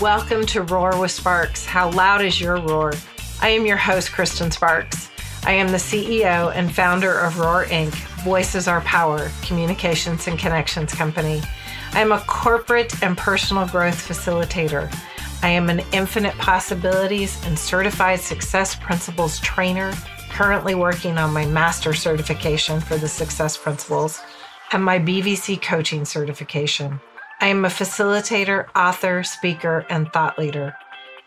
Welcome to Roar with Sparks. How loud is your roar? I am your host, Kristen Sparks. I am the CEO and founder of Roar Inc., Voices Are Power, communications and connections company. I am a corporate and personal growth facilitator. I am an infinite possibilities and certified success principles trainer, currently working on my master certification for the success principles and my BVC coaching certification. I am a facilitator, author, speaker, and thought leader.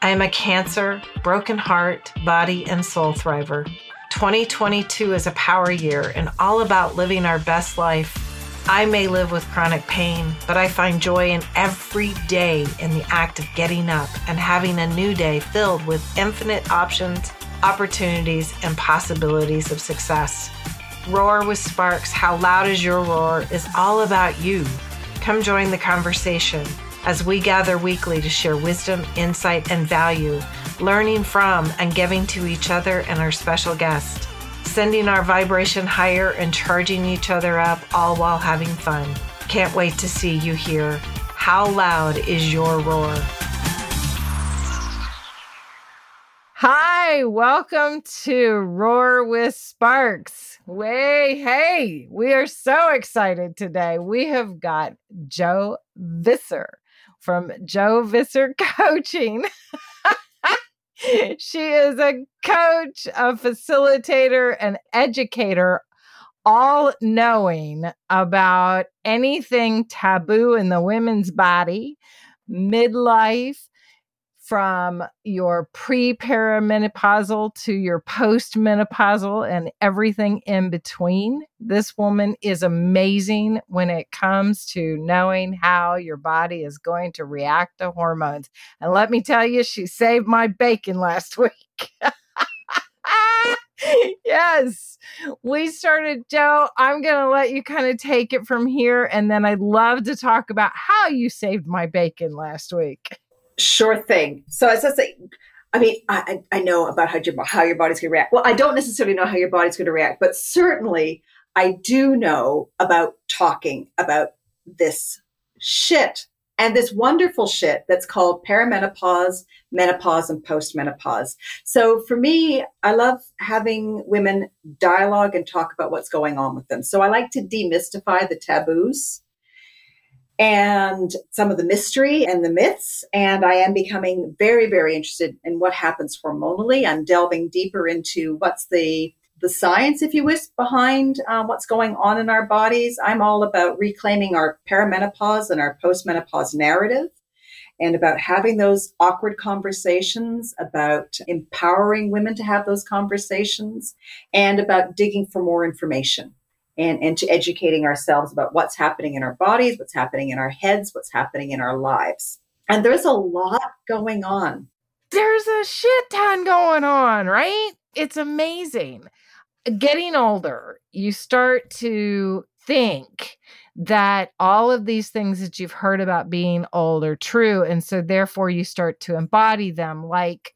I am a cancer, broken heart, body, and soul thriver. 2022 is a power year and all about living our best life. I may live with chronic pain, but I find joy in every day in the act of getting up and having a new day filled with infinite options, opportunities, and possibilities of success. Roar with Sparks, How Loud is Your Roar is all about you. Come join the conversation as we gather weekly to share wisdom, insight, and value, learning from and giving to each other and our special guest, sending our vibration higher and charging each other up, all while having fun. Can't wait to see you here. How loud is your roar? Hi, welcome to Roar with Sparks. Way, hey, we are so excited today. We have got Jo Visser from Jo Visser Coaching. she is a coach, a facilitator, an educator, all knowing about anything taboo in the women's body, midlife, from your pre perimenopausal to your post menopausal and everything in between. This woman is amazing when it comes to knowing how your body is going to react to hormones. And let me tell you, she saved my bacon last week. yes, we started, Jo. I'm going to let you kind of take it from here. And then I'd love to talk about how you saved my bacon last week. Sure thing. So as I say, I mean, I, I know about how your how your body's going to react. Well, I don't necessarily know how your body's going to react, but certainly I do know about talking about this shit and this wonderful shit that's called perimenopause, menopause, and postmenopause. So for me, I love having women dialogue and talk about what's going on with them. So I like to demystify the taboos and some of the mystery and the myths. And I am becoming very, very interested in what happens hormonally. I'm delving deeper into what's the the science, if you wish, behind uh, what's going on in our bodies. I'm all about reclaiming our perimenopause and our postmenopause narrative and about having those awkward conversations, about empowering women to have those conversations, and about digging for more information and, to educating ourselves about what's happening in our bodies, what's happening in our heads, what's happening in our lives. And there's a lot going on. There's a shit ton going on, right? It's amazing. Getting older, you start to think that all of these things that you've heard about being old are true. And so therefore you start to embody them like,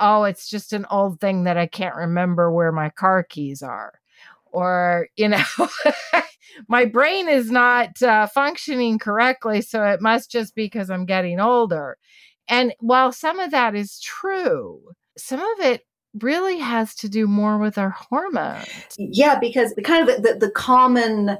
oh, it's just an old thing that I can't remember where my car keys are or you know my brain is not uh, functioning correctly so it must just be because i'm getting older and while some of that is true some of it really has to do more with our hormones yeah because the kind of the, the, common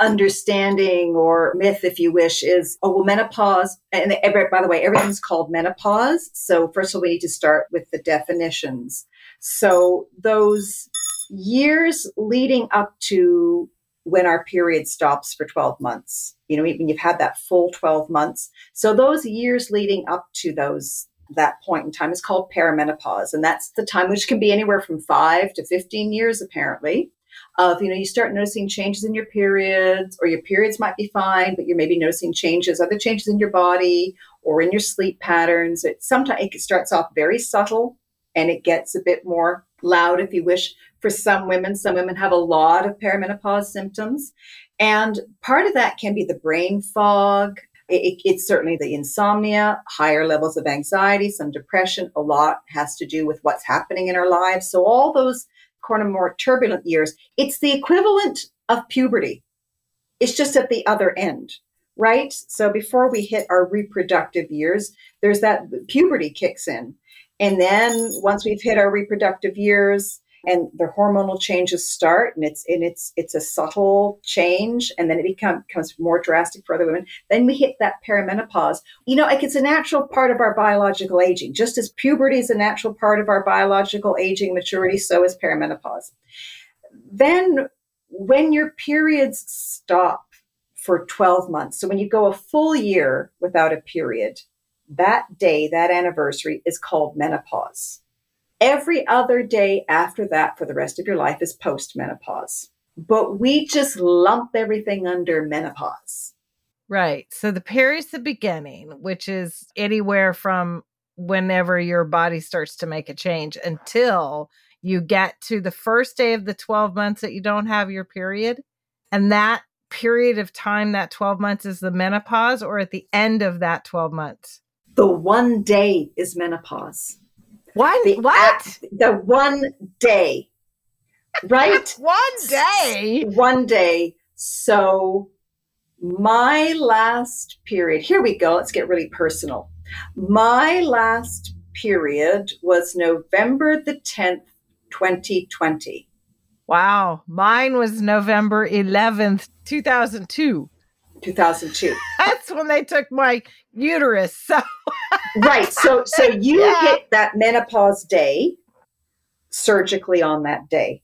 understanding or myth, if you wish, is oh well, menopause. And every, by the way, everything's called menopause. So first of all, we need to start with the definitions. So those years leading up to when our period stops for 12 months. You know when you've had that full 12 months. So those years leading up to those that point in time is called perimenopause. And that's the time which can be anywhere from 5 to 15 years apparently of you know you start noticing changes in your periods or your periods might be fine but you're maybe noticing changes other changes in your body or in your sleep patterns. It sometimes it starts off very subtle and it gets a bit more loud if you wish for some women. Some women have a lot of perimenopause symptoms. And part of that can be the brain fog. It, it, it's certainly the insomnia, higher levels of anxiety, some depression. A lot has to do with what's happening in our lives. So, all those kind of more turbulent years, it's the equivalent of puberty. It's just at the other end. right? So before we hit our reproductive years, there's that puberty kicks in. And then once we've hit our reproductive years, and the hormonal changes start and it's and it's it's a subtle change and then it become, becomes more drastic for other women then we hit that perimenopause. You know like it's a natural part of our biological aging. Just as puberty is a natural part of our biological aging maturity so is perimenopause. Then when your periods stop for 12 months so when you go a full year without a period that day that anniversary is called menopause Every other day after that for the rest of your life is postmenopause. But we just lump everything under menopause. Right. So the period's the beginning, which is anywhere from whenever your body starts to make a change until you get to the first day of the 12 months that you don't have your period. And that period of time, that 12 months, is the menopause, or at the end of that 12 months? The one day is menopause. What? The, what? the one day. Right? one day. One day. So my last period, here we go. Let's get really personal. My last period was November the 10th, 2020. Wow. Mine was November 11th, 2002. 2002. That's when they took my uterus. So right. So so you yeah. hit that menopause day surgically on that day.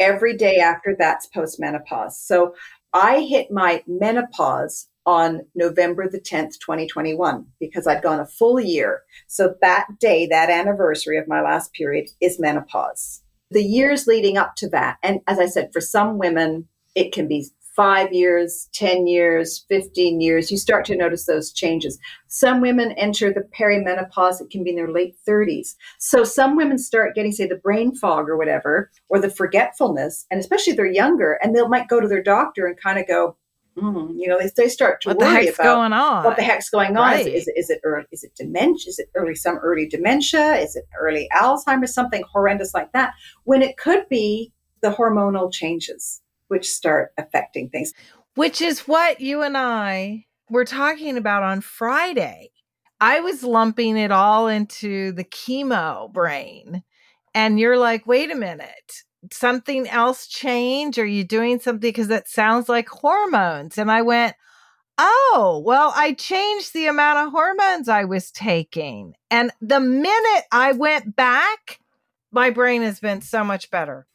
Every day after that's postmenopause. So I hit my menopause on November the 10th, 2021, because I'd gone a full year. So that day, that anniversary of my last period is menopause. The years leading up to that, and as I said, for some women, it can be five years, 10 years, 15 years, you start to notice those changes. Some women enter the perimenopause, it can be in their late 30s. So some women start getting, say, the brain fog or whatever, or the forgetfulness, and especially if they're younger, and they might go to their doctor and kind of go, Mm, you know, they, they start to what worry about going on? what the heck's going on. Right. Is, is, it, is it early, is it dementia? Is it early some early dementia? Is it early Alzheimer's? Something horrendous like that. When it could be the hormonal changes which start affecting things. Which is what you and I were talking about on Friday. I was lumping it all into the chemo brain. And you're like, wait a minute, something else change? Are you doing something? Because that sounds like hormones. And I went, oh, well, I changed the amount of hormones I was taking. And the minute I went back, my brain has been so much better.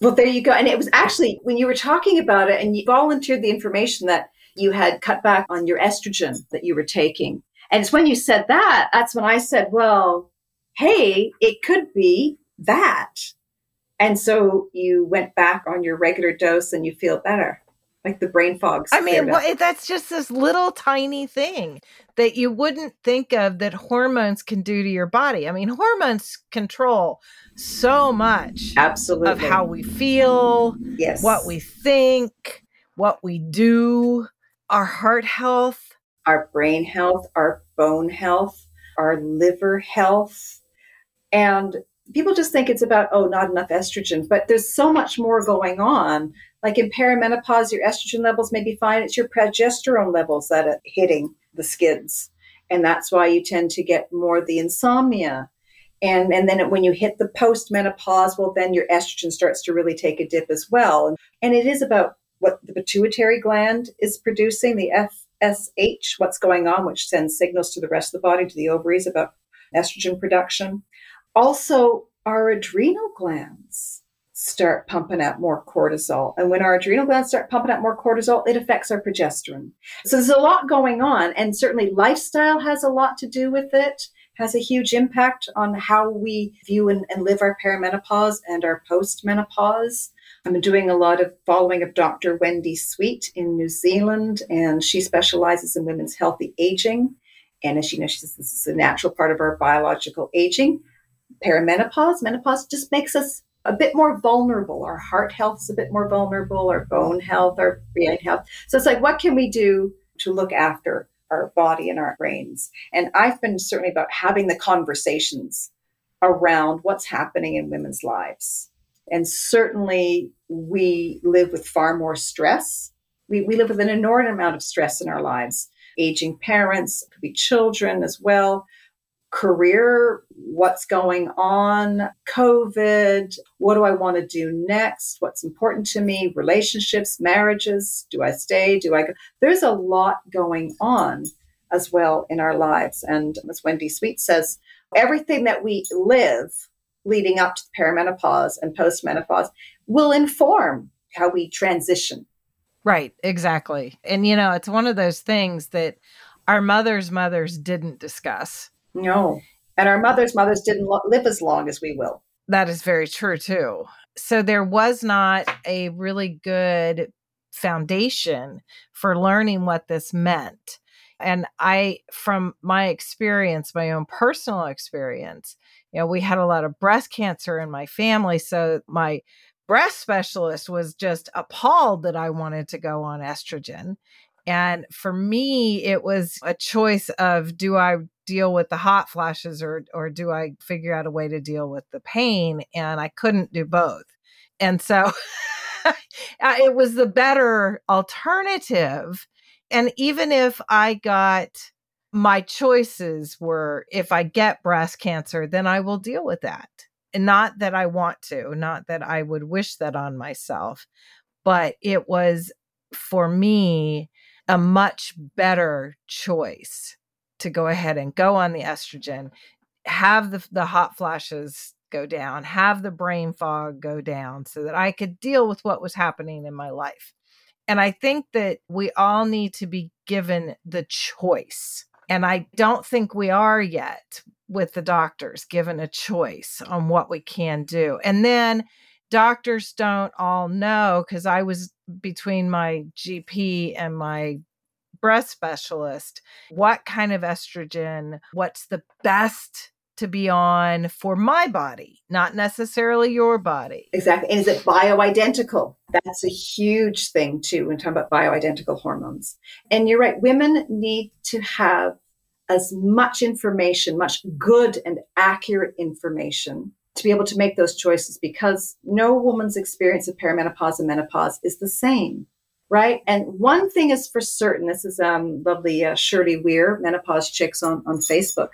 Well, there you go. And it was actually when you were talking about it and you volunteered the information that you had cut back on your estrogen that you were taking. And it's when you said that, that's when I said, well, hey, it could be that. And so you went back on your regular dose and you feel better like the brain fog. I mean, well, that's just this little tiny thing that you wouldn't think of that hormones can do to your body. I mean, hormones control so much absolutely of how we feel, yes, what we think, what we do, our heart health, our brain health, our bone health, our liver health. And people just think it's about, oh, not enough estrogen, but there's so much more going on. Like in perimenopause, your estrogen levels may be fine. It's your progesterone levels that are hitting the skids. And that's why you tend to get more the insomnia. And, and then when you hit the postmenopause, well, then your estrogen starts to really take a dip as well. And, and it is about what the pituitary gland is producing, the FSH, what's going on, which sends signals to the rest of the body, to the ovaries about estrogen production. Also, our adrenal glands start pumping out more cortisol. And when our adrenal glands start pumping out more cortisol, it affects our progesterone. So there's a lot going on. And certainly lifestyle has a lot to do with it, has a huge impact on how we view and, and live our perimenopause and our postmenopause. I'm doing a lot of following of Dr. Wendy Sweet in New Zealand, and she specializes in women's healthy aging. And as you know, she says this is a natural part of our biological aging perimenopause, menopause just makes us a bit more vulnerable. Our heart health is a bit more vulnerable, our bone health, our brain health. So it's like, what can we do to look after our body and our brains? And I've been certainly about having the conversations around what's happening in women's lives. And certainly we live with far more stress We, we live with an enormous amount of stress in our lives. Aging parents, could be children as well career, what's going on, COVID, what do I want to do next, what's important to me, relationships, marriages, do I stay, do I go? There's a lot going on as well in our lives. And as Wendy Sweet says, everything that we live leading up to the perimenopause and postmenopause will inform how we transition. Right, exactly. And you know, it's one of those things that our mothers' mothers didn't discuss no. And our mothers' mothers didn't lo- live as long as we will. That is very true, too. So there was not a really good foundation for learning what this meant. And I, from my experience, my own personal experience, you know, we had a lot of breast cancer in my family. So my breast specialist was just appalled that I wanted to go on estrogen. And for me, it was a choice of do I deal with the hot flashes or or do I figure out a way to deal with the pain? And I couldn't do both. And so it was the better alternative. And even if I got my choices were if I get breast cancer, then I will deal with that. And not that I want to, not that I would wish that on myself, but it was for me a much better choice to go ahead and go on the estrogen, have the, the hot flashes go down, have the brain fog go down so that I could deal with what was happening in my life. And I think that we all need to be given the choice. And I don't think we are yet with the doctors given a choice on what we can do. And then doctors don't all know because I was between my GP and my breast specialist what kind of estrogen, what's the best to be on for my body, not necessarily your body. Exactly. And is it bioidentical? That's a huge thing too when talking about bioidentical hormones. And you're right, women need to have as much information, much good and accurate information to be able to make those choices because no woman's experience of perimenopause and menopause is the same right? And one thing is for certain. This is um, lovely uh, Shirley Weir, menopause chicks on on Facebook.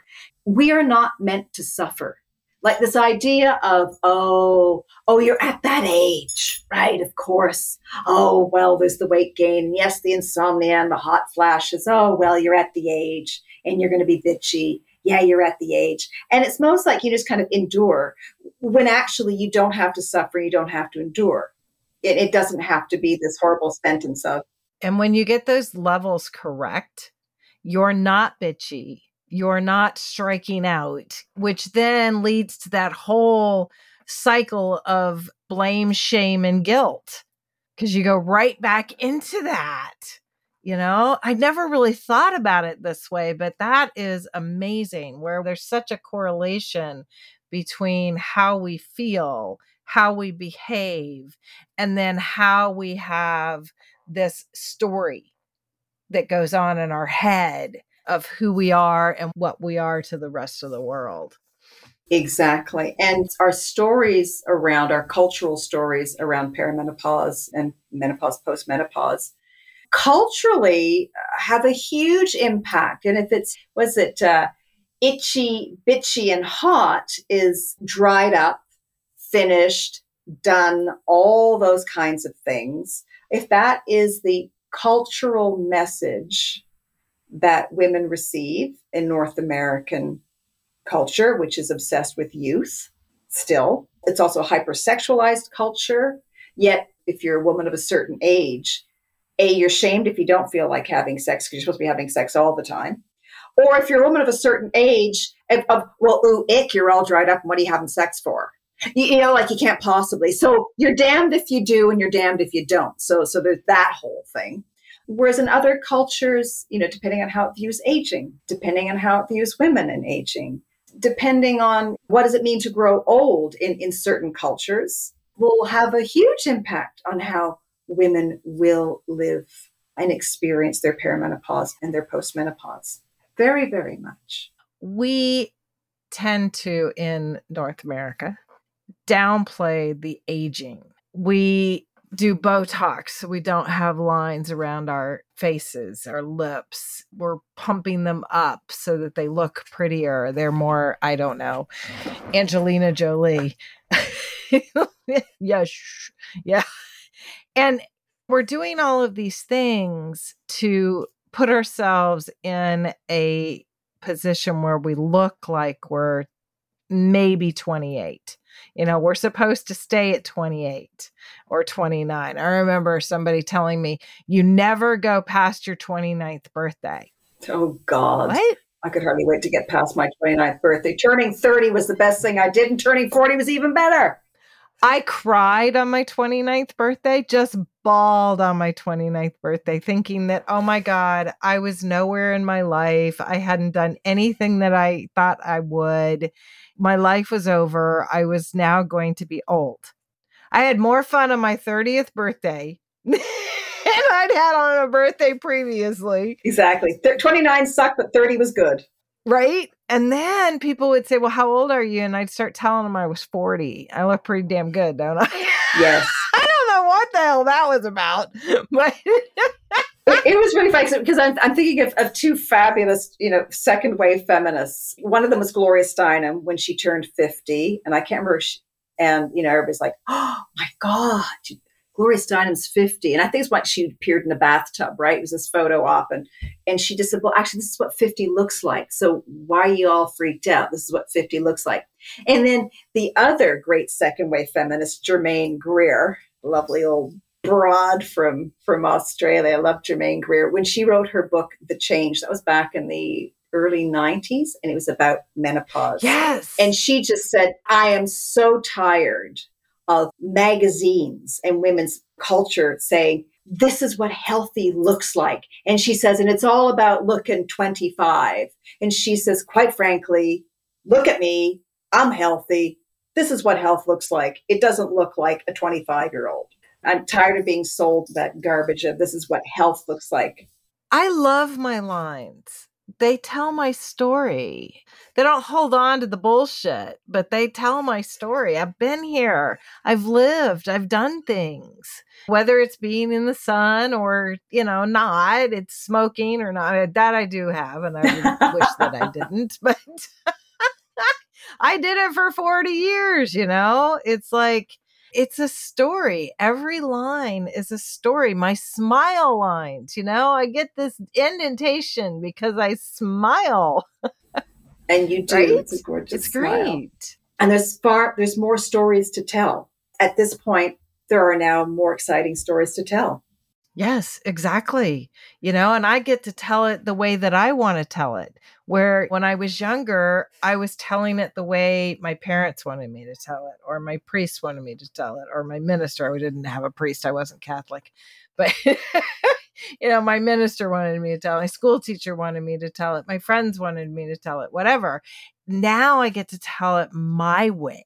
We are not meant to suffer. Like this idea of oh oh you're at that age, right? Of course. Oh well, there's the weight gain. Yes, the insomnia and the hot flashes. Oh well, you're at the age, and you're going to be bitchy. Yeah, you're at the age. And it's most like you just kind of endure when actually you don't have to suffer, you don't have to endure it, it doesn't have to be this horrible sentence of. And when you get those levels correct, you're not bitchy. You're not striking out, which then leads to that whole cycle of blame, shame, and guilt because you go right back into that. You know, I never really thought about it this way, but that is amazing where there's such a correlation between how we feel how we behave, and then how we have this story that goes on in our head of who we are and what we are to the rest of the world. Exactly. And our stories around our cultural stories around perimenopause and menopause, postmenopause, culturally uh, have a huge impact. And if it's, was it uh, itchy, bitchy, and hot is dried up finished, done, all those kinds of things, if that is the cultural message that women receive in North American culture, which is obsessed with youth still, it's also a hypersexualized culture. Yet, if you're a woman of a certain age, A, you're shamed if you don't feel like having sex because you're supposed to be having sex all the time. Or if you're a woman of a certain age, of, of well, ooh, ick, you're all dried up, and what are you having sex for? You, you, know like you can't possibly. So you're damned if you do and you're damned if you don't. So so there's that whole thing. Whereas in other cultures you know depending on how it views aging depending on how it views women and aging depending on what does it mean to grow old in in certain cultures will have a huge impact on how women will live and experience their perimenopause and their postmenopause. Very very much. We tend to in north america downplay the aging. We do Botox so we don't have lines around our faces, our lips. We're pumping them up so that they look prettier. They're more, I don't know, Angelina Jolie. yeah, yeah. And we're doing all of these things to put ourselves in a position where we look like we're maybe 28 you know, we're supposed to stay at 28 or 29. I remember somebody telling me, you never go past your 29th birthday. Oh, God. What? I could hardly wait to get past my 29th birthday. Turning 30 was the best thing I did, and turning 40 was even better. I cried on my 29th birthday, just bawled on my 29th birthday, thinking that, oh my God, I was nowhere in my life. I hadn't done anything that I thought I would. My life was over. I was now going to be old. I had more fun on my 30th birthday than I'd had on a birthday previously. Exactly. 29 sucked, but 30 was good. Right. And then people would say, Well, how old are you? And I'd start telling them I was 40. I look pretty damn good, don't I? Yes. I don't know what the hell that was about. But it was really funny because I'm, I'm thinking of, of two fabulous, you know, second wave feminists. One of them was Gloria Steinem when she turned 50. And I can't remember. She, and, you know, everybody's like, oh my God, Gloria Steinem's 50. And I think it's when she appeared in the bathtub, right? It was this photo op. And, and she just said, well, actually, this is what 50 looks like. So why are you all freaked out? This is what 50 looks like. And then the other great second wave feminist, Germaine Greer, lovely old broad from from Australia. I love Germaine Greer. When she wrote her book, The Change, that was back in the early 90s, and it was about menopause. Yes. And she just said, I am so tired of magazines and women's culture saying, this is what healthy looks like. And she says, and it's all about looking 25. And she says, quite frankly, look at me. I'm healthy. This is what health looks like. It doesn't look like a 25 year old. I'm tired of being sold that garbage of this is what health looks like. I love my lines. They tell my story. They don't hold on to the bullshit, but they tell my story. I've been here. I've lived. I've done things. Whether it's being in the sun or, you know, not, it's smoking or not. Uh, that I do have, and I wish that I didn't, but I did it for 40 years, you know? It's like, it's a story. Every line is a story. My smile lines, you know, I get this indentation because I smile. and you do. Right? It's a gorgeous It's great. smile. And there's far there's more stories to tell. At this point, there are now more exciting stories to tell. Yes, exactly. You know, and I get to tell it the way that I want to tell it. Where when I was younger, I was telling it the way my parents wanted me to tell it, or my priest wanted me to tell it, or my minister. I didn't have a priest, I wasn't Catholic. But, you know, my minister wanted me to tell it, my school teacher wanted me to tell it, my friends wanted me to tell it, whatever. Now I get to tell it my way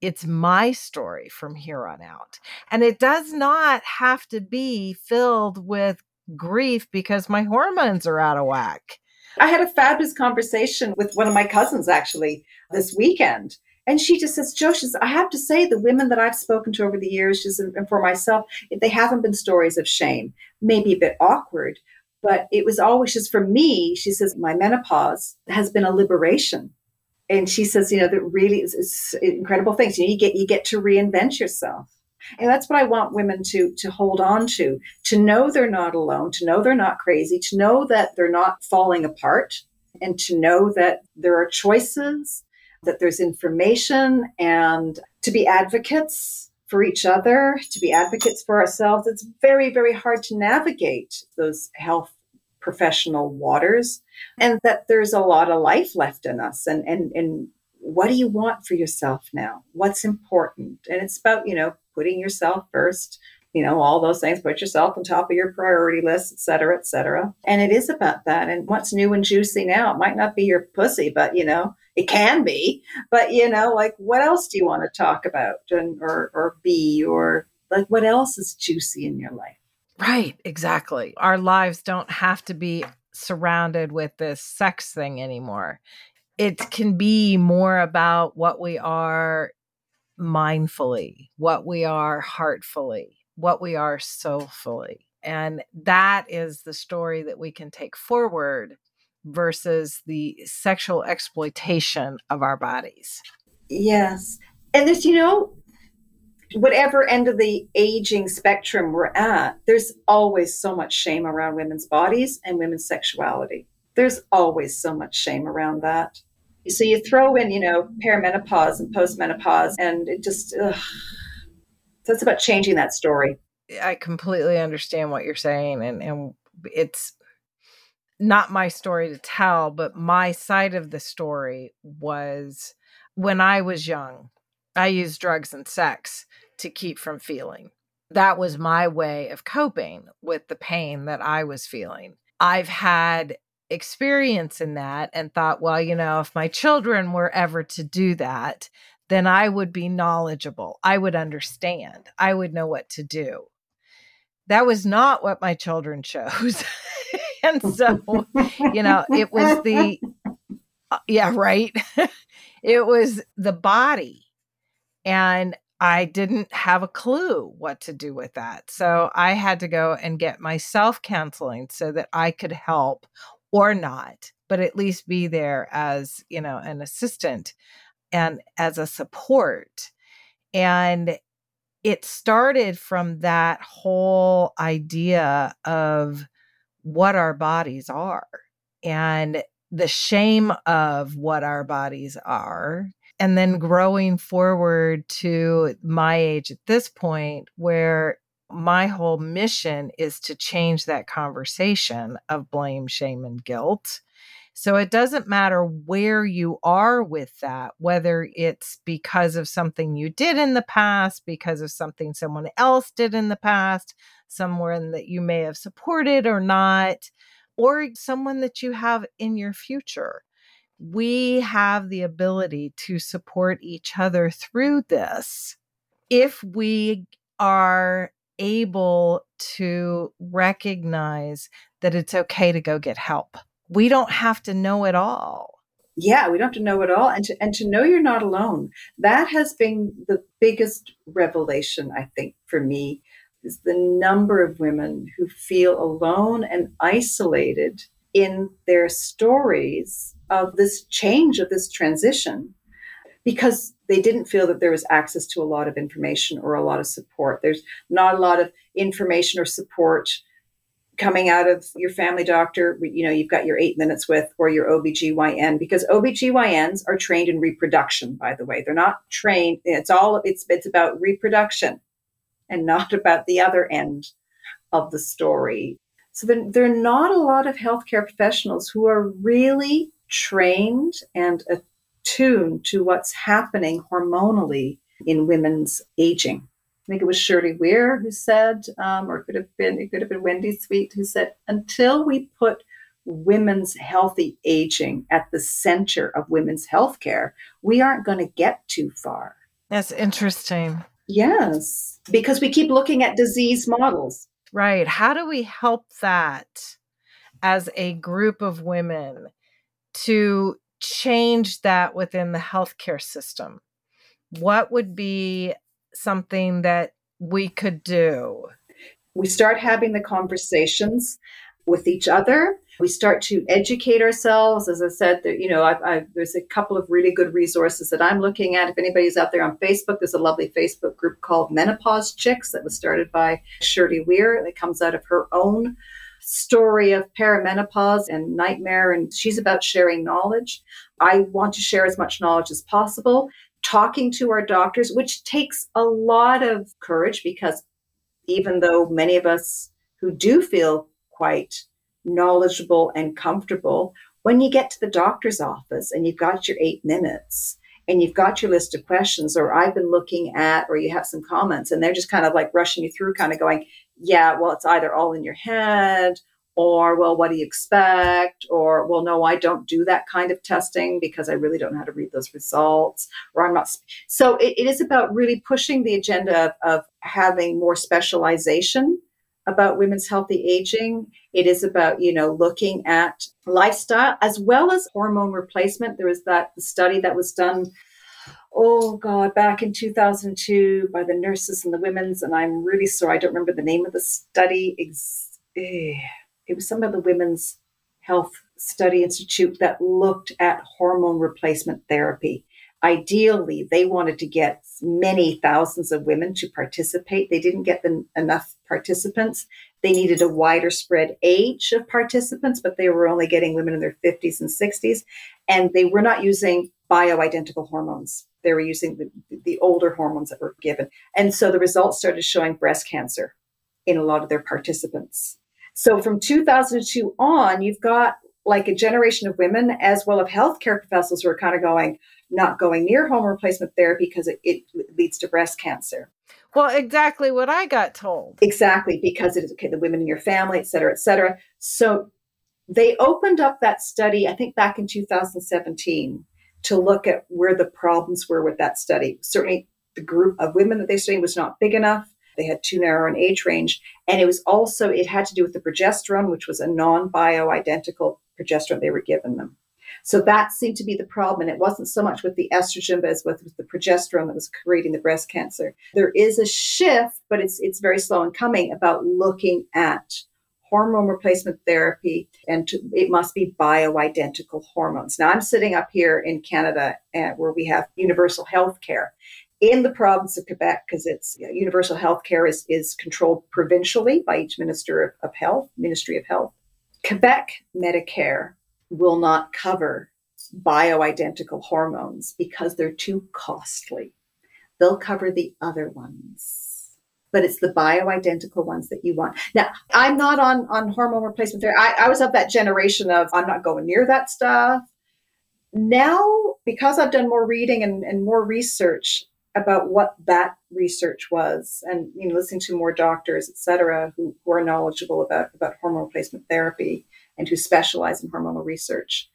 it's my story from here on out. And it does not have to be filled with grief because my hormones are out of whack. I had a fabulous conversation with one of my cousins actually this weekend. And she just says, Jo, says, I have to say, the women that I've spoken to over the years, just, and for myself, they haven't been stories of shame, maybe a bit awkward, but it was always just for me, she says, my menopause has been a liberation and she says, you know, that really is, is incredible things. You, know, you get you get to reinvent yourself. And that's what I want women to to hold on to, to know they're not alone, to know they're not crazy, to know that they're not falling apart, and to know that there are choices, that there's information, and to be advocates for each other, to be advocates for ourselves. It's very, very hard to navigate those health professional waters and that there's a lot of life left in us. And and and what do you want for yourself now? What's important? And it's about you know putting yourself first you know all those things put yourself on top of your priority list et cetera et cetera. And it is about that. And what's new and juicy now it might not be your pussy but you know it can be. But you know like what else do you want to talk about and or or be or like what else is juicy in your life Right, exactly. Our lives don't have to be surrounded with this sex thing anymore. It can be more about what we are mindfully, what we are heartfully, what we are soulfully. And that is the story that we can take forward versus the sexual exploitation of our bodies. Yes. And this, you know, whatever end of the aging spectrum we're at, there's always so much shame around women's bodies and women's sexuality. There's always so much shame around that. So you throw in, you know, perimenopause and postmenopause, and it just, ugh. so it's about changing that story. I completely understand what you're saying, and and it's not my story to tell, but my side of the story was when I was young. I used drugs and sex to keep from feeling. That was my way of coping with the pain that I was feeling. I've had experience in that and thought, well, you know, if my children were ever to do that, then I would be knowledgeable. I would understand. I would know what to do. That was not what my children chose. and so, you know, it was the, uh, yeah, right. it was the body. And I didn't have a clue what to do with that. So I had to go and get myself counseling so that I could help or not, but at least be there as, you know, an assistant and as a support. And it started from that whole idea of what our bodies are and the shame of what our bodies are and then growing forward to my age at this point where my whole mission is to change that conversation of blame, shame, and guilt. So it doesn't matter where you are with that, whether it's because of something you did in the past, because of something someone else did in the past, someone that you may have supported or not, or someone that you have in your future we have the ability to support each other through this if we are able to recognize that it's okay to go get help. We don't have to know it all. Yeah, we don't have to know it all and to and to know you're not alone. That has been the biggest revelation I think for me is the number of women who feel alone and isolated in their stories of this change, of this transition, because they didn't feel that there was access to a lot of information or a lot of support. There's not a lot of information or support coming out of your family doctor, you know, you've got your eight minutes with or your OBGYN because OBGYNs are trained in reproduction, by the way. They're not trained, it's all it's it's about reproduction and not about the other end of the story. So there, there are not a lot of healthcare professionals who are really trained and attuned to what's happening hormonally in women's aging. I think it was Shirley Weir who said, um, or it could have been it could have been Wendy Sweet who said, until we put women's healthy aging at the center of women's healthcare, we aren't going to get too far. That's interesting. Yes, because we keep looking at disease models. Right. How do we help that as a group of women to change that within the healthcare system? What would be something that we could do? We start having the conversations with each other. We start to educate ourselves. As I said, that you know, I've, I've, there's a couple of really good resources that I'm looking at. If anybody's out there on Facebook, there's a lovely Facebook group called Menopause Chicks that was started by Shirley Weir. It comes out of her own story of perimenopause and nightmare, and she's about sharing knowledge. I want to share as much knowledge as possible. Talking to our doctors, which takes a lot of courage because even though many of us who do feel quite knowledgeable and comfortable. When you get to the doctor's office and you've got your eight minutes and you've got your list of questions, or I've been looking at, or you have some comments, and they're just kind of like rushing you through, kind of going, Yeah, well, it's either all in your head, or well what do you expect or well no i don't do that kind of testing because i really don't know how to read those results or i'm not so it, it is about really pushing the agenda of, of having more specialization about women's healthy aging. It is about, you know, looking at lifestyle as well as hormone replacement. There was that study that was done oh God, back in 2002 by the nurses and the women's, and I'm really sorry, I don't remember the name of the study. Eh, it was some of the Women's Health Study Institute that looked at hormone replacement therapy. Ideally, they wanted to get many thousands of women to participate. They didn't get enough participants. They needed a wider spread age of participants, but they were only getting women in their 50s and 60s. And they were not using bioidentical hormones. They were using the, the older hormones that were given. And so the results started showing breast cancer in a lot of their participants. So from 2002 on, you've got like a generation of women as well of healthcare professionals who are kind of going, not going near hormone replacement therapy because it, it leads to breast cancer. Well, exactly what I got told. Exactly, because it is okay, the women in your family, et cetera, et cetera. So they opened up that study, I think back in 2017, to look at where the problems were with that study. Certainly, the group of women that they studied was not big enough. They had too narrow an age range. And it was also, it had to do with the progesterone, which was a non bioidentical progesterone they were given them. So that seemed to be the problem. And it wasn't so much with the estrogen, but as with, with the progesterone that was creating the breast cancer. There is a shift, but it's it's very slow in coming about looking at hormone replacement therapy and to, it must be bioidentical hormones. Now I'm sitting up here in Canada uh, where we have universal health care in the province of Quebec, because it's you know, universal health care is, is controlled provincially by each Minister of, of Health, Ministry of Health. Quebec Medicare will not cover bioidentical hormones because they're too costly. They'll cover the other ones, but it's the bioidentical ones that you want. Now, I'm not on, on hormone replacement therapy. I, I was of that generation of I'm not going near that stuff. Now, because I've done more reading and, and more research, about what that research was and you know listening to more doctors et cetera who, who are knowledgeable about, about hormone replacement therapy and who specialize in hormonal research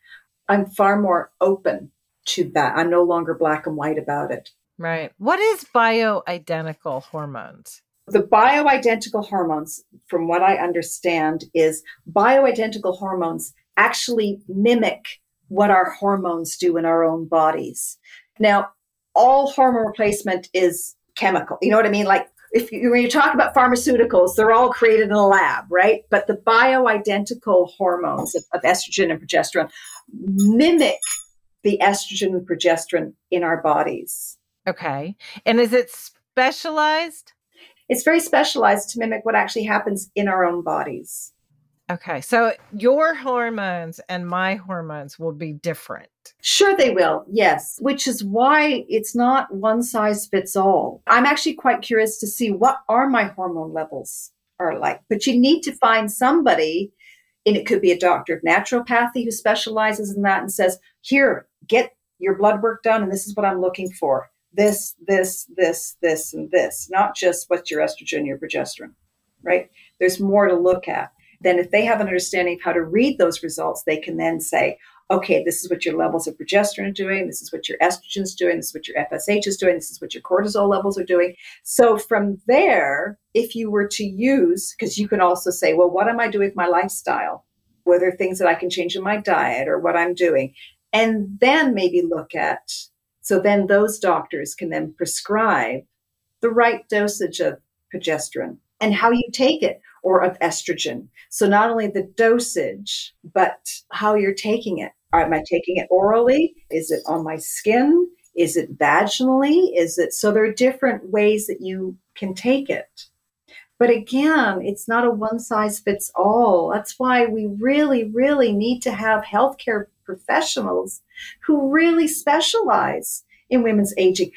i'm far more open to that i'm no longer black and white about it right what is bioidentical hormones the bioidentical hormones from what i understand is bioidentical hormones actually mimic what our hormones do in our own bodies now all hormone replacement is chemical. You know what I mean? Like if you, when you talk about pharmaceuticals, they're all created in a lab, right? But the bioidentical hormones of, of estrogen and progesterone mimic the estrogen and progesterone in our bodies. Okay. And is it specialized? It's very specialized to mimic what actually happens in our own bodies. Okay. So your hormones and my hormones will be different. Sure, they will. Yes. Which is why it's not one size fits all. I'm actually quite curious to see what are my hormone levels are like. But you need to find somebody, and it could be a doctor of naturopathy who specializes in that and says, here, get your blood work done, and this is what I'm looking for. This, this, this, this, and this, not just what's your estrogen, your progesterone, right? There's more to look at then if they have an understanding of how to read those results, they can then say, okay, this is what your levels of progesterone are doing, this is what your estrogen is doing, this is what your FSH is doing, this is what your cortisol levels are doing. So from there, if you were to use, because you can also say, well, what am I doing with my lifestyle? What are things that I can change in my diet or what I'm doing? And then maybe look at, so then those doctors can then prescribe the right dosage of progesterone and how you take it or of estrogen. So not only the dosage, but how you're taking it. Am I taking it orally? Is it on my skin? Is it vaginally? Is it so there are different ways that you can take it. But again, it's not a one size fits all. That's why we really, really need to have healthcare professionals who really specialize in women's aging.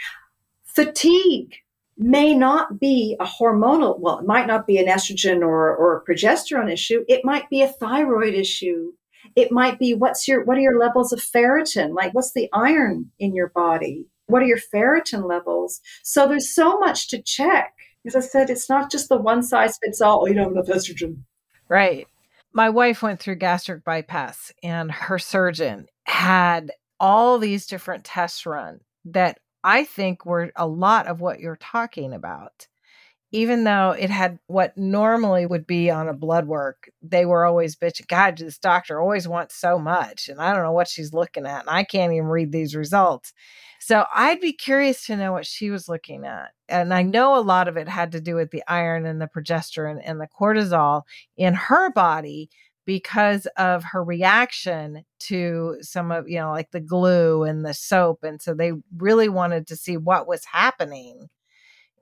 Fatigue may not be a hormonal, well, it might not be an estrogen or, or a progesterone issue. It might be a thyroid issue. It might be what's your, what are your levels of ferritin? Like what's the iron in your body? What are your ferritin levels? So there's so much to check. As I said, it's not just the one size fits all. Oh, you don't have enough estrogen. Right. My wife went through gastric bypass and her surgeon had all these different tests run that I think were a lot of what you're talking about. Even though it had what normally would be on a blood work, they were always bitching, God, this doctor always wants so much. And I don't know what she's looking at. And I can't even read these results. So I'd be curious to know what she was looking at. And I know a lot of it had to do with the iron and the progesterone and the cortisol in her body because of her reaction to some of, you know, like the glue and the soap. And so they really wanted to see what was happening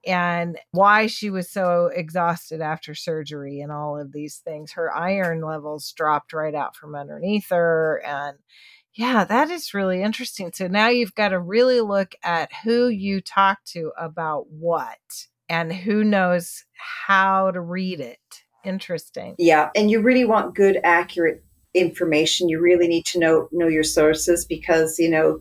and why she was so exhausted after surgery and all of these things. Her iron levels dropped right out from underneath her. And yeah, that is really interesting. So now you've got to really look at who you talk to about what and who knows how to read it. Interesting. Yeah. And you really want good, accurate information. You really need to know know your sources because, you know,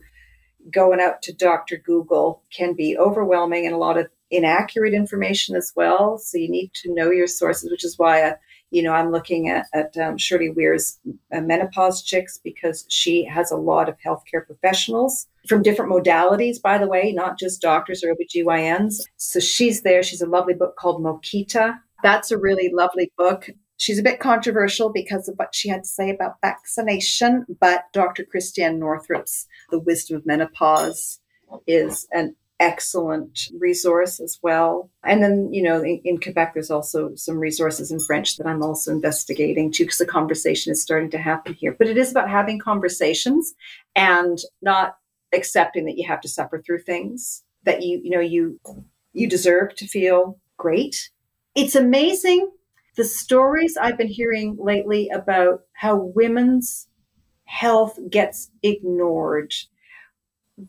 going out to Dr. Google can be overwhelming and a lot of inaccurate information as well. So you need to know your sources, which is why, uh, you know, I'm looking at, at um, Shirley Weir's uh, Menopause Chicks because she has a lot of healthcare professionals from different modalities, by the way, not just doctors or OBGYNs. So she's there. She's a lovely book called Mokita. That's a really lovely book. She's a bit controversial because of what she had to say about vaccination, but Dr. Christiane Northrup's The Wisdom of Menopause is an excellent resource as well. And then, you know, in, in, Quebec, there's also some resources in French that I'm also investigating too, because the conversation is starting to happen here. But it is about having conversations and not accepting that you have to suffer through things that you, you know, you you deserve to feel great. It's amazing the stories I've been hearing lately about how women's health gets ignored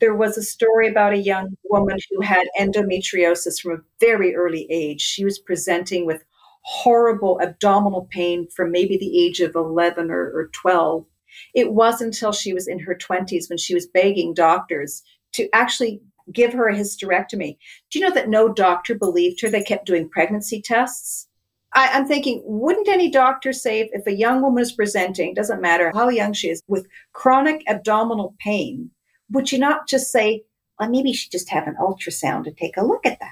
there was a story about a young woman who had endometriosis from a very early age. She was presenting with horrible abdominal pain from maybe the age of 11 or, or 12. It wasn't until she was in her 20s when she was begging doctors to actually give her a hysterectomy. Do you know that no doctor believed her? They kept doing pregnancy tests. I, am thinking, wouldn't any doctor say if, if a young woman is presenting, doesn't matter how young she is, with chronic abdominal pain, would you not just say, well, maybe you should just have an ultrasound to take a look at that?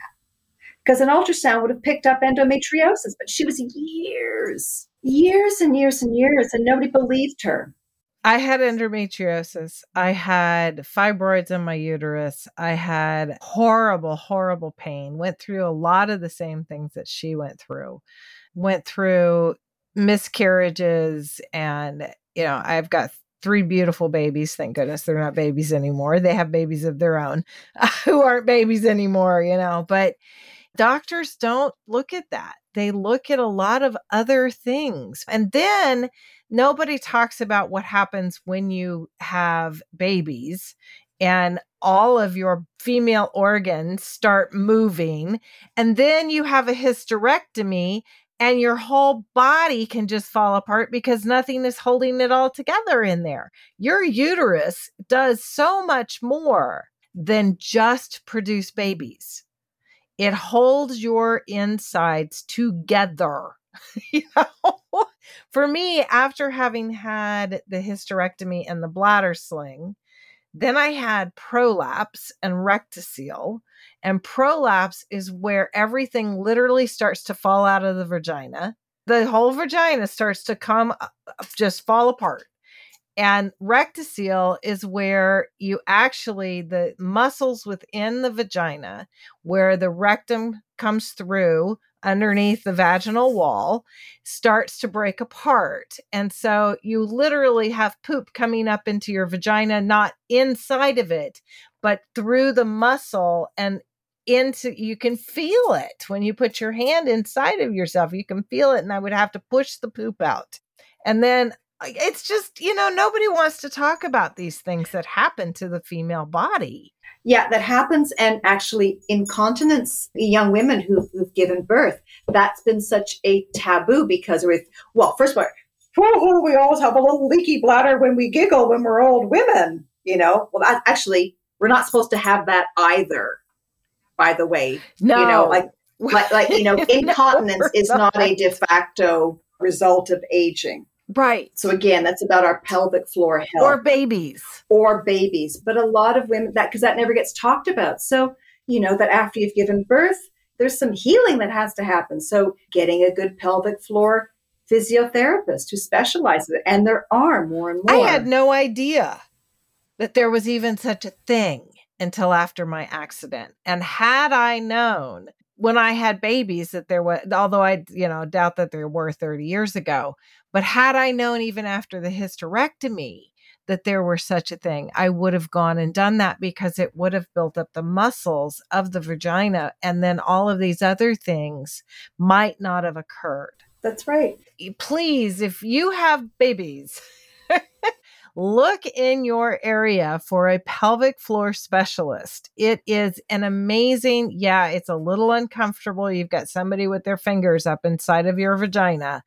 Because an ultrasound would have picked up endometriosis, but she was years, years and years and years, and nobody believed her. I had endometriosis. I had fibroids in my uterus. I had horrible, horrible pain. Went through a lot of the same things that she went through. Went through miscarriages and you know, I've got three beautiful babies. Thank goodness they're not babies anymore. They have babies of their own who aren't babies anymore, you know. But doctors don't look at that. They look at a lot of other things. And then nobody talks about what happens when you have babies and all of your female organs start moving. And then you have a hysterectomy and your whole body can just fall apart because nothing is holding it all together in there. Your uterus does so much more than just produce babies. It holds your insides together. you know? For me, after having had the hysterectomy and the bladder sling, then I had prolapse and rectocele. And prolapse is where everything literally starts to fall out of the vagina. The whole vagina starts to come, just fall apart. And rectocele is where you actually, the muscles within the vagina, where the rectum comes through underneath the vaginal wall starts to break apart. And so you literally have poop coming up into your vagina, not inside of it, but through the muscle and into you can feel it. When you put your hand inside of yourself you can feel it and i would have to push the poop out. And then uh, it's just you know nobody wants to talk about these things that happen to the female body yeah, that happens. And actually, incontinence, young women who've, who've given birth, that's been such a taboo because with, well, first of all, we always have a little leaky bladder when we giggle when we're old women, you know? Well, that, actually, we're not supposed to have that either, by the way. No. You know, like, like, like you know, incontinence no, is not a de facto result of aging. Right. So again, that's about our pelvic floor health. Or babies. Or babies. But a lot of women that because that never gets talked about. So, you know, that after you've given birth, there's some healing that has to happen. So getting a good pelvic floor physiotherapist who specializes it, and there are more and more. I had no idea that there was even such a thing until after my accident. And had I known when I had babies that there was, although I, you know, doubt that there were 30 years ago, but had I known even after the hysterectomy that there were such a thing, I would have gone and done that because it would have built up the muscles of the vagina. And then all of these other things might not have occurred. That's right. Please, if you have babies, look in your area for a pelvic floor specialist. It is an amazing, yeah, it's a little uncomfortable. You've got somebody with their fingers up inside of your vagina,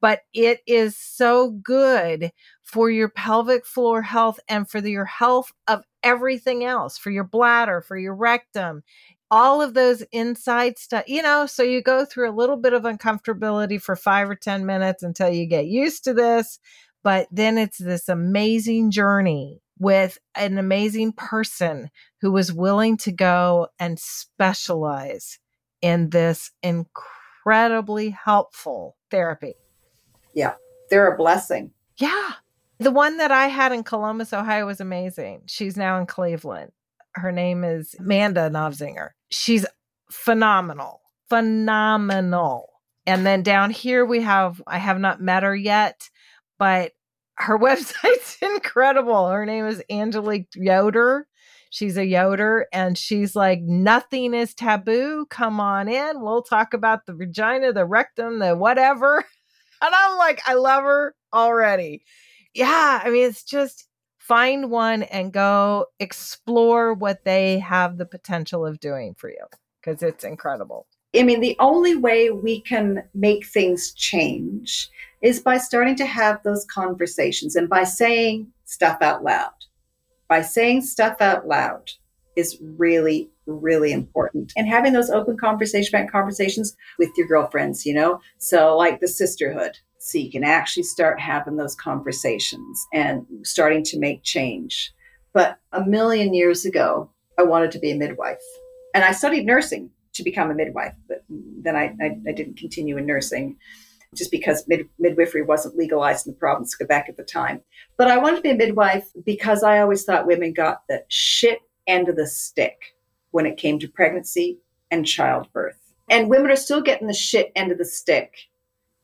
but it is so good for your pelvic floor health and for the, your health of everything else, for your bladder, for your rectum all of those inside stuff, you know, so you go through a little bit of uncomfortability for five or 10 minutes until you get used to this. But then it's this amazing journey with an amazing person who was willing to go and specialize in this incredibly helpful therapy. Yeah, they're a blessing. Yeah. The one that I had in Columbus, Ohio was amazing. She's now in Cleveland. Her name is Amanda Novzinger. She's phenomenal, phenomenal. And then down here we have, I have not met her yet, but her website's incredible. Her name is Angelique Yoder. She's a Yoder and she's like, nothing is taboo. Come on in. We'll talk about the vagina, the rectum, the whatever. And I'm like, I love her already. Yeah. I mean, it's just find one and go explore what they have the potential of doing for you because it's incredible. I mean, the only way we can make things change is by starting to have those conversations and by saying stuff out loud. By saying stuff out loud is really, really important. And having those open conversation conversations with your girlfriends, you know? So like the sisterhood. So you can actually start having those conversations and starting to make change. But a million years ago, I wanted to be a midwife. And I studied nursing to become a midwife, but then I, I, I didn't continue in nursing just because mid- midwifery wasn't legalized in the province of Quebec at the time. But I wanted to be a midwife because I always thought women got the shit end of the stick when it came to pregnancy and childbirth. And women are still getting the shit end of the stick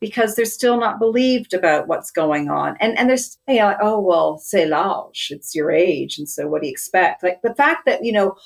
because they're still not believed about what's going on. And and there's you know, oh well, c'est l'âge, it's your age, and so what do you expect? Like the fact that you know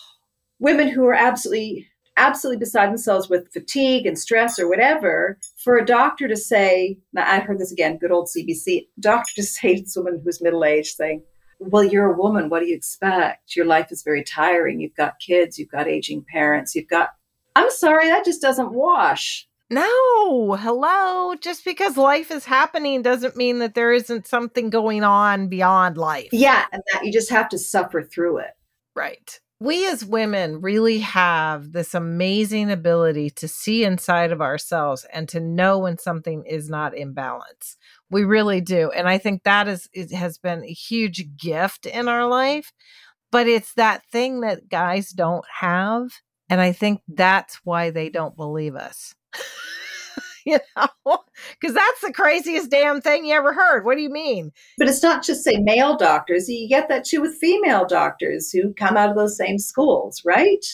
women who are absolutely absolutely beside themselves with fatigue and stress or whatever, for a doctor to say, I heard this again, good old CBC, doctor to say to this woman who's middle aged, saying, Well, you're a woman. What do you expect? Your life is very tiring. You've got kids, you've got aging parents, you've got. I'm sorry, that just doesn't wash. No, hello. Just because life is happening doesn't mean that there isn't something going on beyond life. Yeah, and that you just have to suffer through it. Right we as women really have this amazing ability to see inside of ourselves and to know when something is not in balance. We really do. And I think that is it has been a huge gift in our life, but it's that thing that guys don't have and I think that's why they don't believe us. you know, because that's the craziest damn thing you ever heard. What do you mean? But it's not just say male doctors. You get that too with female doctors who come out of those same schools, right?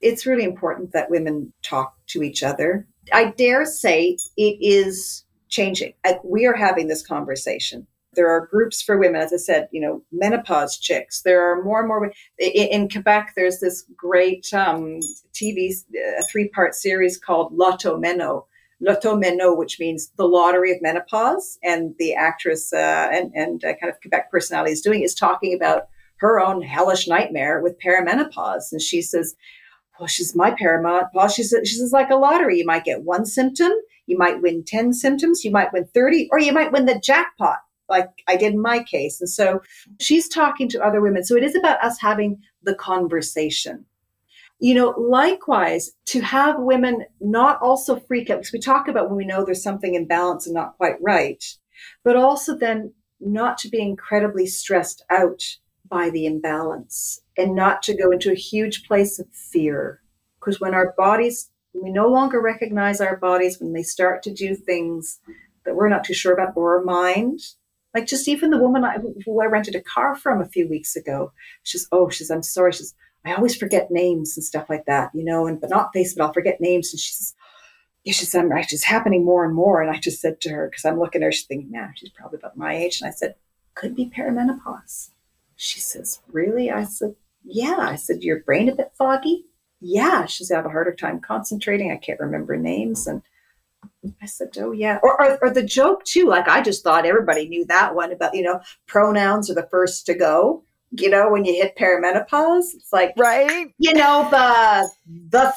It's really important that women talk to each other. I dare say it is changing. We are having this conversation. There are groups for women, as I said, you know, menopause chicks. There are more and more. In, Quebec, there's this great um, TV, uh, three part series called Loto Meno, Loto which means the lottery of menopause. And the actress uh, and, and uh, kind of Quebec personality is doing is talking about her own hellish nightmare with perimenopause. And she says, well, she's my perimenopause. She says, she says, like a lottery. You might get one symptom, you might win 10 symptoms, you might win 30, or you might win the jackpot, like I did in my case. And so she's talking to other women. So it is about us having the conversation you know, likewise, to have women not also freak out, because we talk about when we know there's something imbalance and not quite right, but also then not to be incredibly stressed out by the imbalance and not to go into a huge place of fear. Because when our bodies we no longer recognize our bodies when they start to do things that we're not too sure about, or our mind. Like just even the woman I, who I rented a car from a few weeks ago, she's, oh, she's, I'm sorry. She's, I always forget names and stuff like that, you know, and but not face, but I'll forget names. And she says, yeah, she said, it's just happening more and more. And I just said to her, because I'm looking at her, she's thinking, yeah, she's probably about my age. And I said, could be perimenopause. She says, really? I said, yeah. I said, your brain a bit foggy? Yeah. She said, I have a harder time concentrating. I can't remember names. And I said, oh, yeah. Or, or, or the joke, too. Like, I just thought everybody knew that one about, you know, pronouns are the first to go you know, when you hit perimenopause, it's like, right? You know, the, the,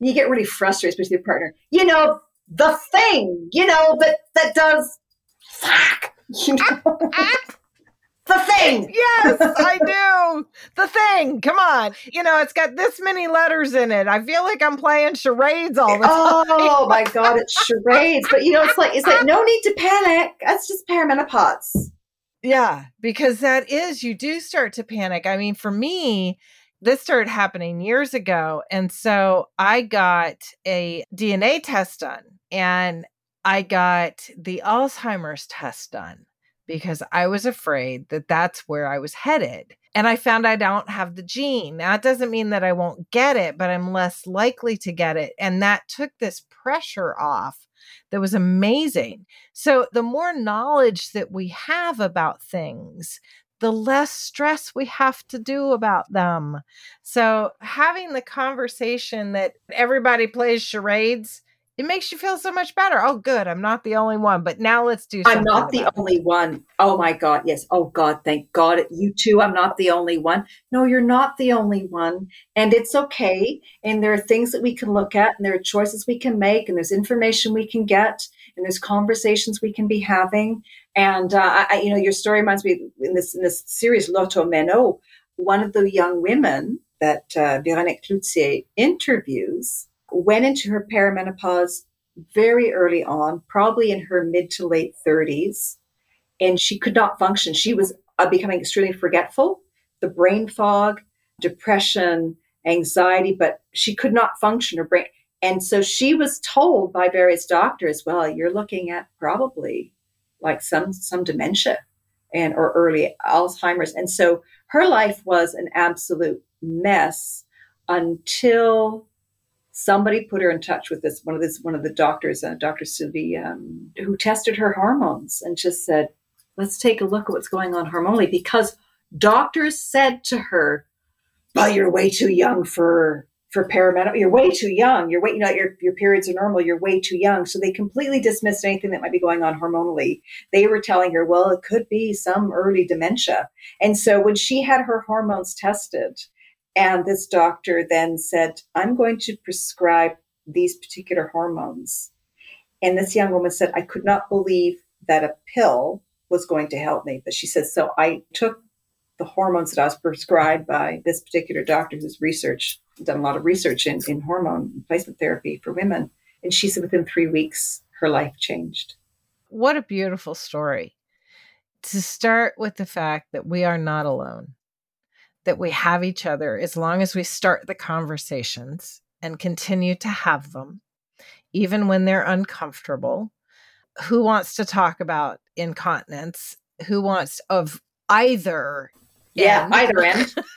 you get really frustrated, with your partner. You know, the thing, you know, that, that does, fuck, you know. Ah, ah. the thing. Yes, I do. The thing. Come on. You know, it's got this many letters in it. I feel like I'm playing charades all the oh time. Oh my god, it's charades. But you know, it's like it's like no need to panic. That's just perimenopause. Yeah, because that is you do start to panic. I mean, for me, this started happening years ago. And so I got a DNA test done and I got the Alzheimer's test done because I was afraid that that's where I was headed. And I found I don't have the gene. Now, doesn't mean that I won't get it, but I'm less likely to get it. And that took this pressure off that was amazing. So, the more knowledge that we have about things, the less stress we have to do about them. So, having the conversation that everybody plays charades it makes you feel so much better. Oh, good. I'm not the only one. But now let's do I'm not the only it. one. Oh my God. Yes. Oh God. Thank God. You too. I'm not the only one. No, you're not the only one. And it's okay. And there are things that we can look at and there are choices we can make and there's information we can get and there's conversations we can be having. And, uh, I, you know, your story reminds me in this, in this series, Loto Meno, one of the young women that uh, Véronique Cloutier interviews went into her perimenopause very early on, probably in her mid to late 30s, and she could not function. She was uh, becoming extremely forgetful, the brain fog, depression, anxiety, but she could not function her brain. And so she was told by various doctors, well, you're looking at probably like some some dementia and or early Alzheimer's. And so her life was an absolute mess until somebody put her in touch with this one of this one of the doctors, uh, Dr. Sylvie, um, who tested her hormones and just said, "Let's take a look at what's going on hormonally," because doctors said to her, "Well, you're way too young for." For perimenopause, you're way too young. You're way, you know, your your periods are normal. You're way too young. So they completely dismissed anything that might be going on hormonally. They were telling her, well, it could be some early dementia. And so when she had her hormones tested, and this doctor then said, I'm going to prescribe these particular hormones. And this young woman said, I could not believe that a pill was going to help me. But she said, So I took the hormones that I was prescribed by this particular doctor who's research, done a lot of research in, in hormone replacement therapy for women. And she said within three weeks, her life changed. What a beautiful story. To start with the fact that we are not alone that we have each other as long as we start the conversations and continue to have them, even when they're uncomfortable. Who wants to talk about incontinence? Who wants of either yeah, end. either end.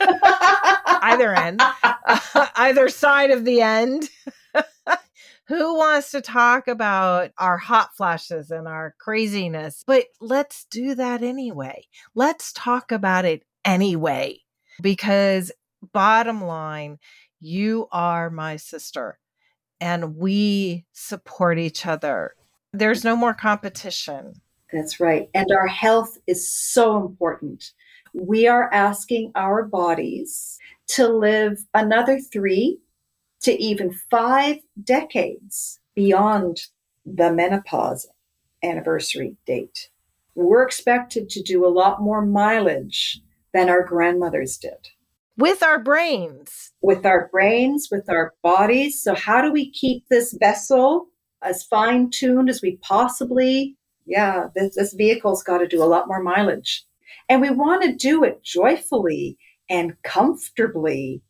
either end. Uh, either side of the end. Who wants to talk about our hot flashes and our craziness? But let's do that anyway. Let's talk about it anyway because bottom line, you are my sister and we support each other. There's no more competition. That's right. And our health is so important. We are asking our bodies to live another three to even five decades beyond the menopause anniversary date. We're expected to do a lot more mileage than our grandmothers did. With our brains. With our brains, with our bodies. So, how do we keep this vessel as fine tuned as we possibly? Yeah, this, this vehicle's got to do a lot more mileage. And we want to do it joyfully and comfortably.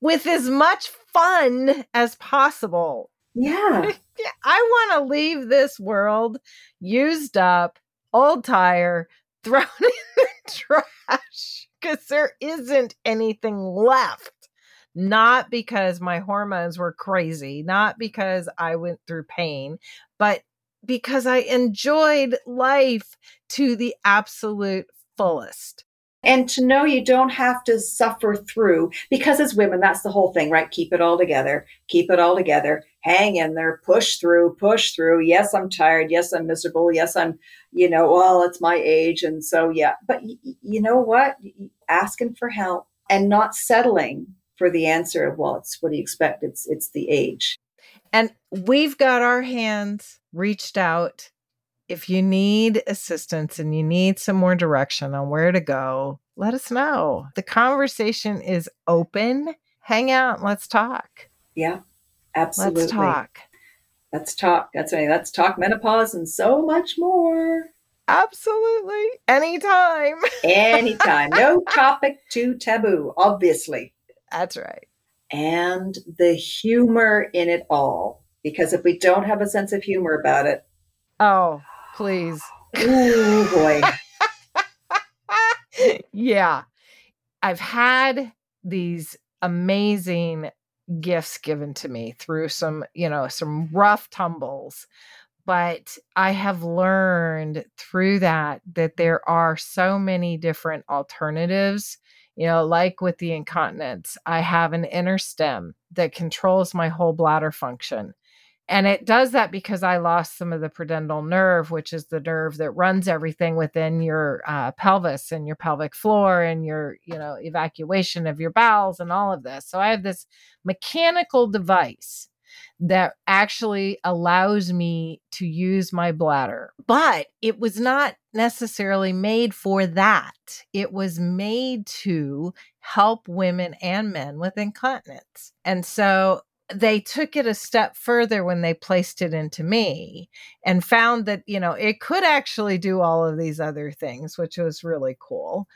with as much fun as possible. Yeah. I want to leave this world used up, old tire, thrown in the trash because there isn't anything left. Not because my hormones were crazy, not because I went through pain, but because I enjoyed life to the absolute fullest. And to know you don't have to suffer through, because as women, that's the whole thing, right? Keep it all together, keep it all together, hang in there, push through, push through. Yes, I'm tired. Yes, I'm miserable. Yes, I'm, you know, well, it's my age. And so, yeah. But y- you know what? Asking for help and not settling for the answer of, well, it's what do you expect? It's, it's the age. And we've got our hands reached out. If you need assistance and you need some more direction on where to go, let us know. The conversation is open. Hang out. Let's talk. Yeah, absolutely. Let's talk. Let's talk. That's right. Let's talk menopause and so much more. Absolutely. Anytime. Anytime. no topic too taboo, obviously. That's right. And the humor in it all. Because if we don't have a sense of humor about it, Oh, please. ooh boy. yeah. I've had these amazing gifts given to me through some, you know, some rough tumbles. But I have learned through that that there are so many different alternatives. You know, like with the incontinence, I have an InterStim that controls my whole bladder function. And it does that because I lost some of the pudendal nerve, which is the nerve that runs everything within your uh, pelvis and your pelvic floor and your, you know, evacuation of your bowels and all of this. So I have this mechanical device that actually allows me to use my bladder. But it was not necessarily made for that. It was made to help women and men with incontinence. And so they took it a step further when they placed it into me and found that, you know, it could actually do all of these other things, which was really cool.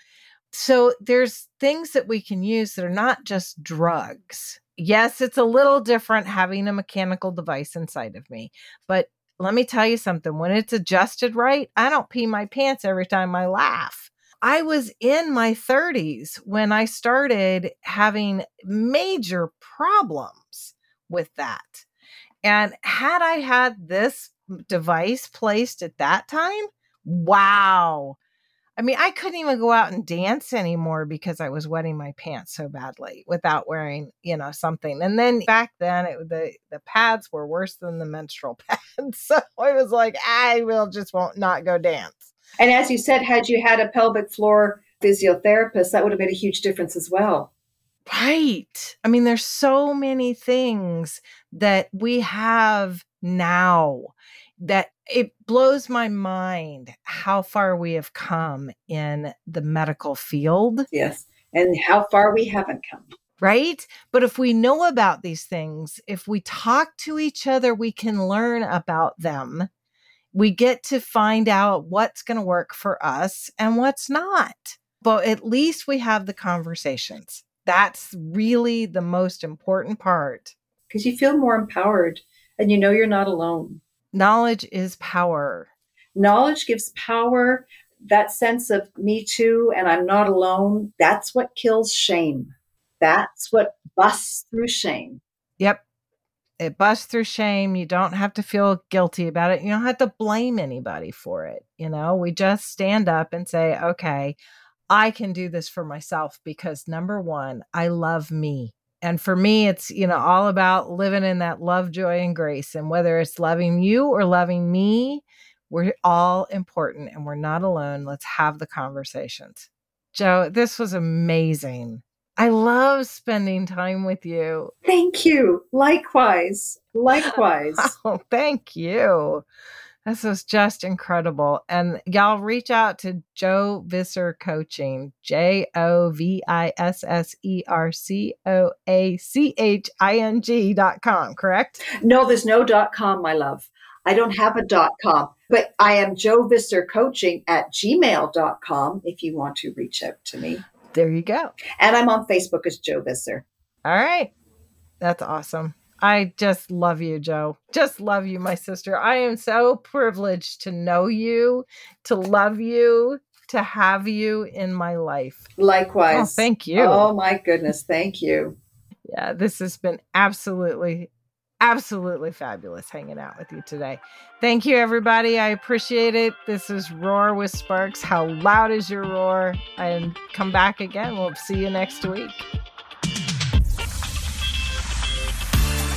So there's things that we can use that are not just drugs. Yes, it's a little different having a mechanical device inside of me, but let me tell you something when it's adjusted right, I don't pee my pants every time I laugh. I was in my 30s when I started having major problems with that. And had I had this device placed at that time, wow. I mean, I couldn't even go out and dance anymore because I was wetting my pants so badly without wearing, you know, something. And then back then, it, the the pads were worse than the menstrual pads, so I was like, I will just won't not go dance. And as you said, had you had a pelvic floor physiotherapist, that would have made a huge difference as well. Right. I mean, there's so many things that we have now that it blows my mind how far we have come in the medical field. Yes. And how far we haven't come. Right. But if we know about these things, if we talk to each other, we can learn about them. We get to find out what's going to work for us and what's not. But at least we have the conversations. That's really the most important part. Because you feel more empowered and you know you're not alone. Knowledge is power. Knowledge gives power, that sense of me too, and I'm not alone. That's what kills shame. That's what busts through shame. Yep. It busts through shame. You don't have to feel guilty about it. You don't have to blame anybody for it. You know, we just stand up and say, okay, I can do this for myself because number one, I love me. And for me, it's, you know, all about living in that love, joy, and grace. And whether it's loving you or loving me, we're all important and we're not alone. Let's have the conversations. Jo, this was amazing. I love spending time with you. Thank you. Likewise. Likewise. oh, thank you. This was just incredible. And y'all reach out to Jo Visser Coaching, J O V I S S E R C O A C H I N G dot com, correct? No, there's no dot com, my love. I don't have a dot com, but I am Jo Visser Coaching at gmail.com if you want to reach out to me. There you go. And I'm on Facebook as Jo Visser. All right. That's awesome. I just love you, Jo. Just love you, my sister. I am so privileged to know you, to love you, to have you in my life. Likewise. Oh, thank you. Oh, my goodness. Thank you. Yeah, this has been absolutely, absolutely fabulous hanging out with you today. Thank you, everybody. I appreciate it. This is Roar with Sparks. How loud is your roar? And come back again. We'll see you next week.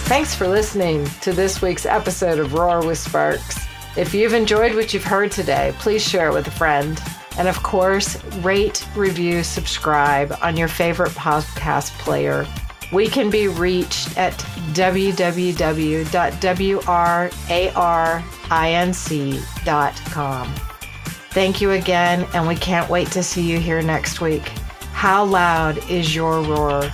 Thanks for listening to this week's episode of Roar with Sparks. If you've enjoyed what you've heard today, please share it with a friend. And of course, rate, review, subscribe on your favorite podcast player. We can be reached at www.wrarinc.com. Thank you again, and we can't wait to see you here next week. How loud is your roar?